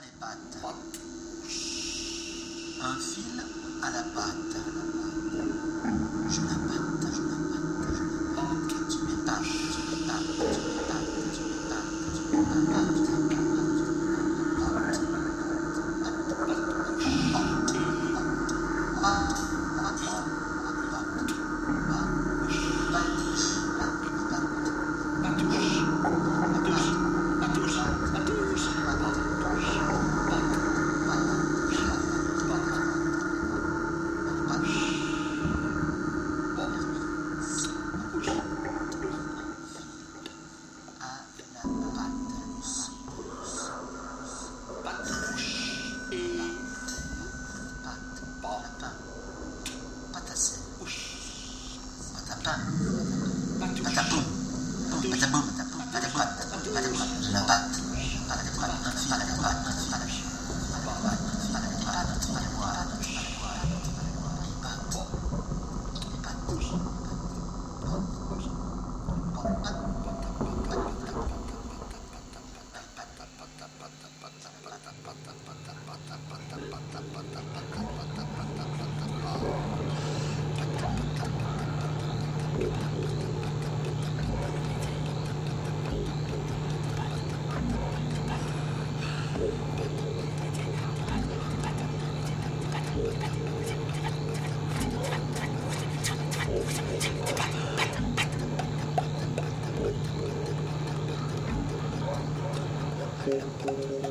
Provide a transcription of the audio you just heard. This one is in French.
les pattes. Un fil à la patte. Je la patte, je la patte, je la patte. Tu m'épates, tu m'épates, tu m'épates, tu m'épates, tu m'épates. 断。 알람 받는다.